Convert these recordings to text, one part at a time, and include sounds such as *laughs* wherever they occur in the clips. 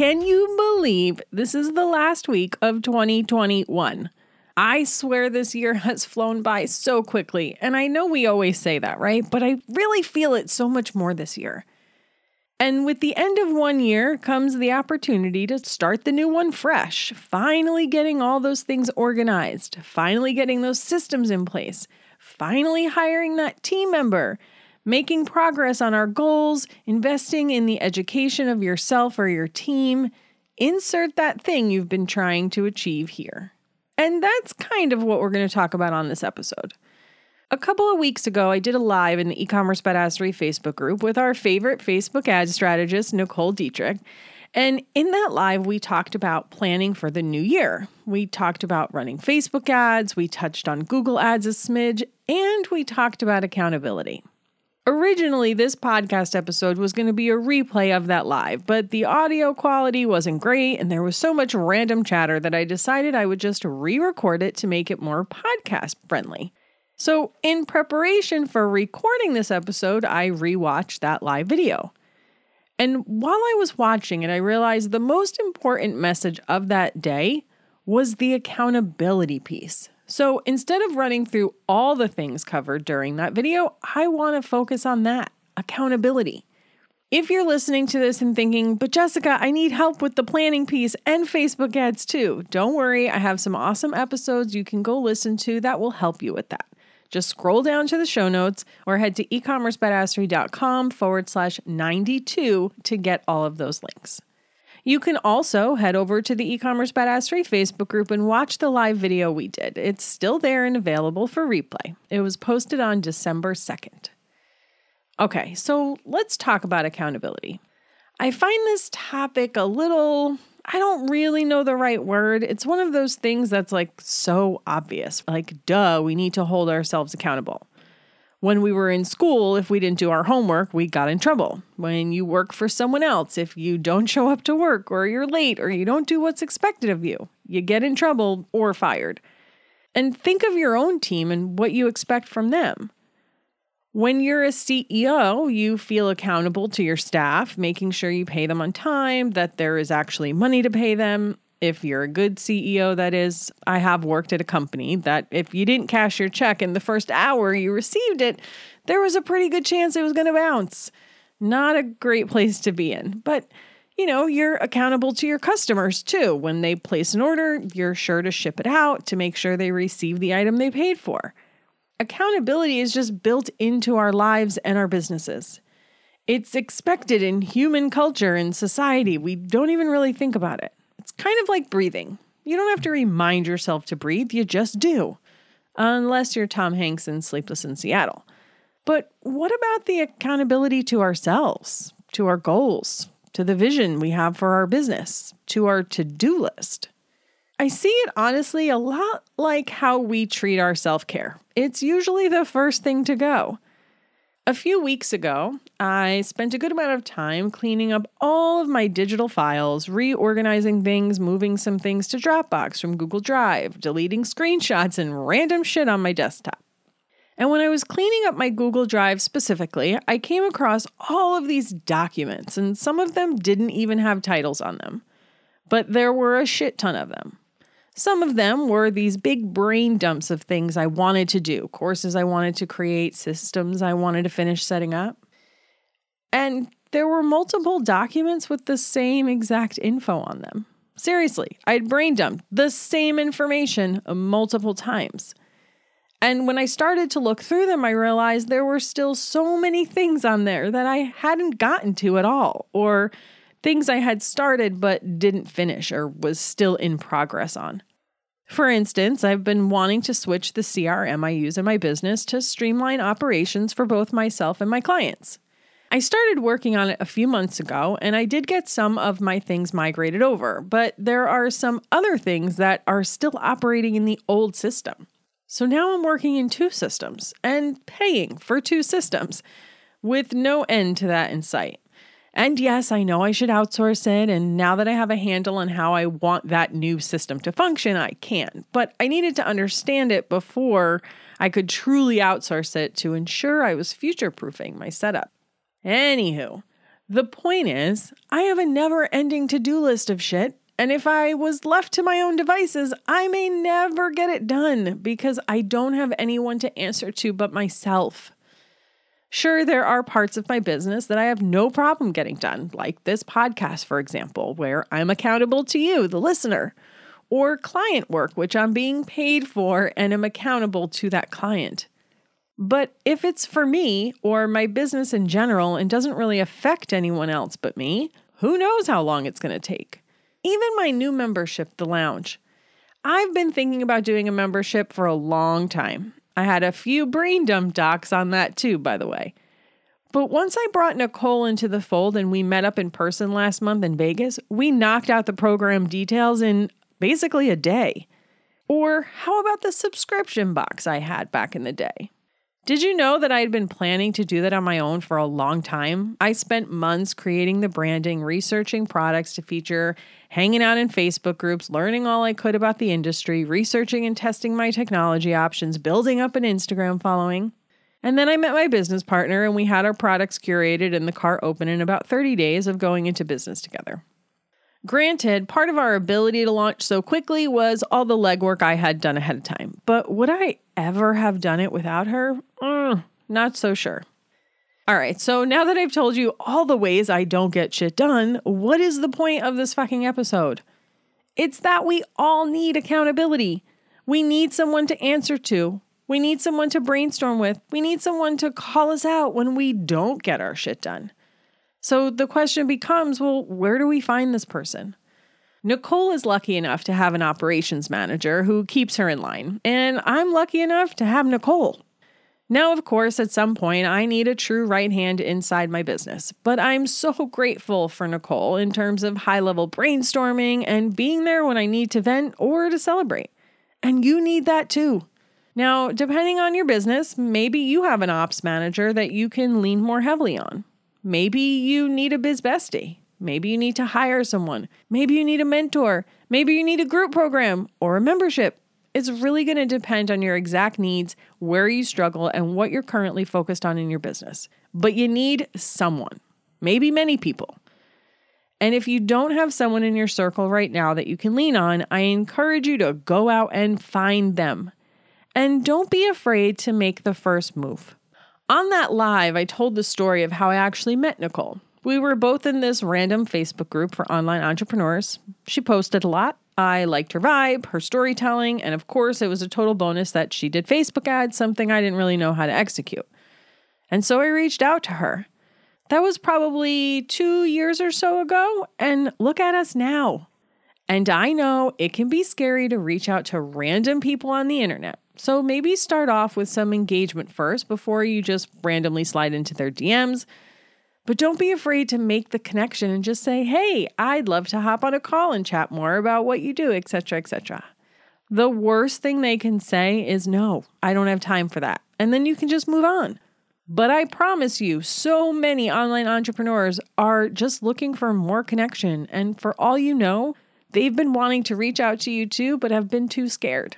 Can you believe this is the last week of 2021? I swear this year *laughs* has flown by so quickly, and I know we always say that, right? But I really feel it so much more this year. And with the end of one year comes the opportunity to start the new one fresh, finally getting all those things organized, finally getting those systems in place, finally hiring that team member, making progress on our goals, investing in the education of yourself or your team. Insert that thing you've been trying to achieve here. And that's kind of what we're going to talk about on this episode. A couple of weeks ago, I did a live in the e-commerce badassery Facebook group with our favorite Facebook ad strategist, Nicole Diedrich. And in that live, we talked about planning for the new year. We talked about running Facebook ads, we touched on Google Ads a smidge, and we talked about accountability. Originally, this podcast episode was going to be a replay of that live, but the audio quality wasn't great and there was so much random chatter that I decided I would just re record it to make it more podcast friendly. So, in preparation for recording this episode, I rewatched that live video. And while I was watching it, I realized the most important message of that day was the accountability piece. So instead of running through all the things covered during that video, I want to focus on that accountability. If you're listening to this and thinking, but Jessica, I need help with the planning piece and Facebook ads too, don't worry. I have some awesome episodes you can go listen to that will help you with that. Just scroll down to the show notes or head to ecommercebadassery.com forward slash 92 to get all of those links. You can also head over to the e-commerce badassery Facebook group and watch the live video we did. It's still there and available for replay. It was posted on December 2nd. Okay, so let's talk about accountability. I find this topic a little I don't really know the right word. It's one of those things that's like so obvious. Like, duh, we need to hold ourselves accountable. When we were in school, if we didn't do our homework, we got in trouble. When you work for someone else, if you don't show up to work or you're late or you don't do what's expected of you, you get in trouble or fired. And think of your own team and what you expect from them. When you're a CEO, you feel accountable to your staff, making sure you pay them on time, that there is actually money to pay them, if you're a good CEO, that is, I have worked at a company that if you didn't cash your check in the first hour you received it, there was a pretty good chance it was going to bounce. Not a great place to be in. But, you know, you're accountable to your customers too. When they place an order, you're sure to ship it out to make sure they receive the item they paid for. Accountability is just built into our lives and our businesses. It's expected in human culture and society. We don't even really think about it. Kind of like breathing. You don't have to remind yourself to breathe, you just do. Unless you're Tom Hanks in Sleepless in Seattle. But what about the accountability to ourselves, to our goals, to the vision we have for our business, to our to do list? I see it honestly a lot like how we treat our self care. It's usually the first thing to go. A few weeks ago, I spent a good amount of time cleaning up all of my digital files, reorganizing things, moving some things to Dropbox from Google Drive, deleting screenshots and random shit on my desktop. And when I was cleaning up my Google Drive specifically, I came across all of these documents, and some of them didn't even have titles on them. But there were a shit ton of them. Some of them were these big brain dumps of things I wanted to do, courses I wanted to create, systems I wanted to finish setting up. And there were multiple documents with the same exact info on them. Seriously, I'd brain dumped the same information multiple times. And when I started to look through them, I realized there were still so many things on there that I hadn't gotten to at all, or things I had started but didn't finish or was still in progress on. For instance, I've been wanting to switch the CRM I use in my business to streamline operations for both myself and my clients. I started working on it a few months ago and I did get some of my things migrated over, but there are some other things that are still operating in the old system. So now I'm working in two systems and paying for two systems with no end to that in sight. And yes, I know I should outsource it. And now that I have a handle on how I want that new system to function, I can. But I needed to understand it before I could truly outsource it to ensure I was future proofing my setup. Anywho, the point is, I have a never ending to do list of shit. And if I was left to my own devices, I may never get it done because I don't have anyone to answer to but myself. Sure, there are parts of my business that I have no problem getting done, like this podcast, for example, where I'm accountable to you, the listener, or client work, which I'm being paid for and am accountable to that client. But if it's for me or my business in general and doesn't really affect anyone else but me, who knows how long it's going to take? Even my new membership, The Lounge. I've been thinking about doing a membership for a long time, I had a few brain dump docs on that too, by the way. But once I brought Nicole into the fold and we met up in person last month in Vegas, we knocked out the program details in basically a day. Or how about the subscription box I had back in the day? Did you know that I had been planning to do that on my own for a long time? I spent months creating the branding, researching products to feature, hanging out in Facebook groups, learning all I could about the industry, researching and testing my technology options, building up an Instagram following. And then I met my business partner and we had our products curated and the cart open in about 30 days of going into business together. Granted, part of our ability to launch so quickly was all the legwork I had done ahead of time. But would I ever have done it without her? Mm, not so sure. All right, so now that I've told you all the ways I don't get shit done, what is the point of this fucking episode? It's that we all need accountability. We need someone to answer to. We need someone to brainstorm with. We need someone to call us out when we don't get our shit done. So the question becomes well, where do we find this person? Nicole is lucky enough to have an operations manager who keeps her in line, and I'm lucky enough to have Nicole. Now, of course, at some point, I need a true right hand inside my business, but I'm so grateful for Nicole in terms of high level brainstorming and being there when I need to vent or to celebrate. And you need that too. Now, depending on your business, maybe you have an ops manager that you can lean more heavily on. Maybe you need a biz bestie. Maybe you need to hire someone. Maybe you need a mentor. Maybe you need a group program or a membership. It's really going to depend on your exact needs, where you struggle, and what you're currently focused on in your business. But you need someone, maybe many people. And if you don't have someone in your circle right now that you can lean on, I encourage you to go out and find them. And don't be afraid to make the first move. On that live, I told the story of how I actually met Nicole. We were both in this random Facebook group for online entrepreneurs. She posted a lot. I liked her vibe, her storytelling, and of course, it was a total bonus that she did Facebook ads, something I didn't really know how to execute. And so I reached out to her. That was probably two years or so ago, and look at us now. And I know it can be scary to reach out to random people on the internet. So maybe start off with some engagement first before you just randomly slide into their DMs. But don't be afraid to make the connection and just say, "Hey, I'd love to hop on a call and chat more about what you do, etc., etc." The worst thing they can say is, "No, I don't have time for that." And then you can just move on. But I promise you, so many online entrepreneurs are just looking for more connection. And for all you know, they've been wanting to reach out to you too, but have been too scared.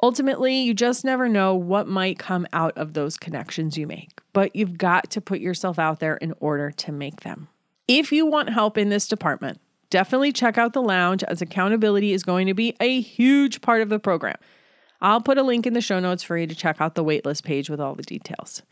Ultimately, you just never know what might come out of those connections you make, but you've got to put yourself out there in order to make them. If you want help in this department, definitely check out the lounge as accountability is going to be a huge part of the program. I'll put a link in the show notes for you to check out the waitlist page with all the details.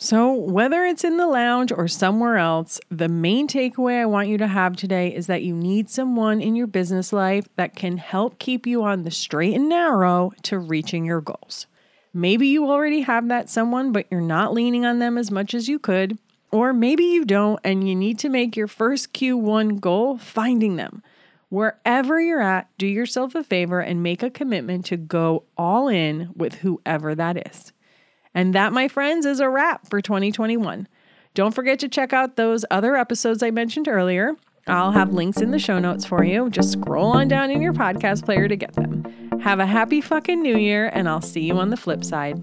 So, whether it's in the lounge or somewhere else, the main takeaway I want you to have today is that you need someone in your business life that can help keep you on the straight and narrow to reaching your goals. Maybe you already have that someone, but you're not leaning on them as much as you could. Or maybe you don't, and you need to make your first Q1 goal finding them. Wherever you're at, do yourself a favor and make a commitment to go all in with whoever that is. And that, my friends, is a wrap for 2021. Don't forget to check out those other episodes I mentioned earlier. I'll have links in the show notes for you. Just scroll on down in your podcast player to get them. Have a happy fucking new year, and I'll see you on the flip side.